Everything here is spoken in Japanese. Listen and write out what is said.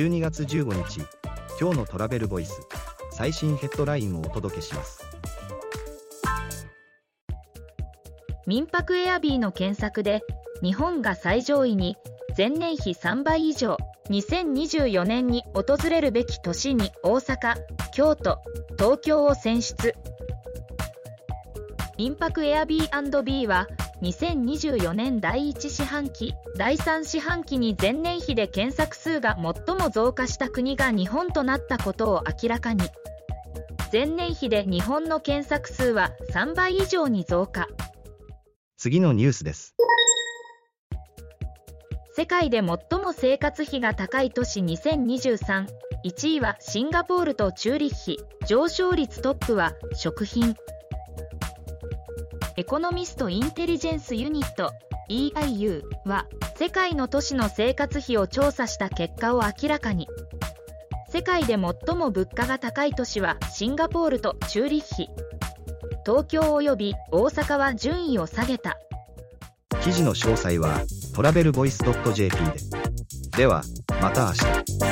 12月15日今日のトラベルボイス最新ヘッドラインをお届けします。民泊エアビーの検索で日本が最上位に前年比3倍以上2024年に訪れるべき都市に大阪京都東京を選出。民泊エアビービーは2024年第1四半期第3四半期に前年比で検索数が最も増加した国が日本となったことを明らかに。前年比で日本の検索数は3倍以上に増加。次のニュースです。世界で最も生活費が高い都市20231位はシンガポールとチューリッヒ。上昇率トップは食品エコノミスト・インテリジェンス・ユニット EIU は世界の都市の生活費を調査した結果を明らかに。世界で最も物価が高い都市はシンガポールとチューリッヒ。東京及び大阪は順位を下げた。記事の詳細はトラベルボイス .jp で。ではまた明日。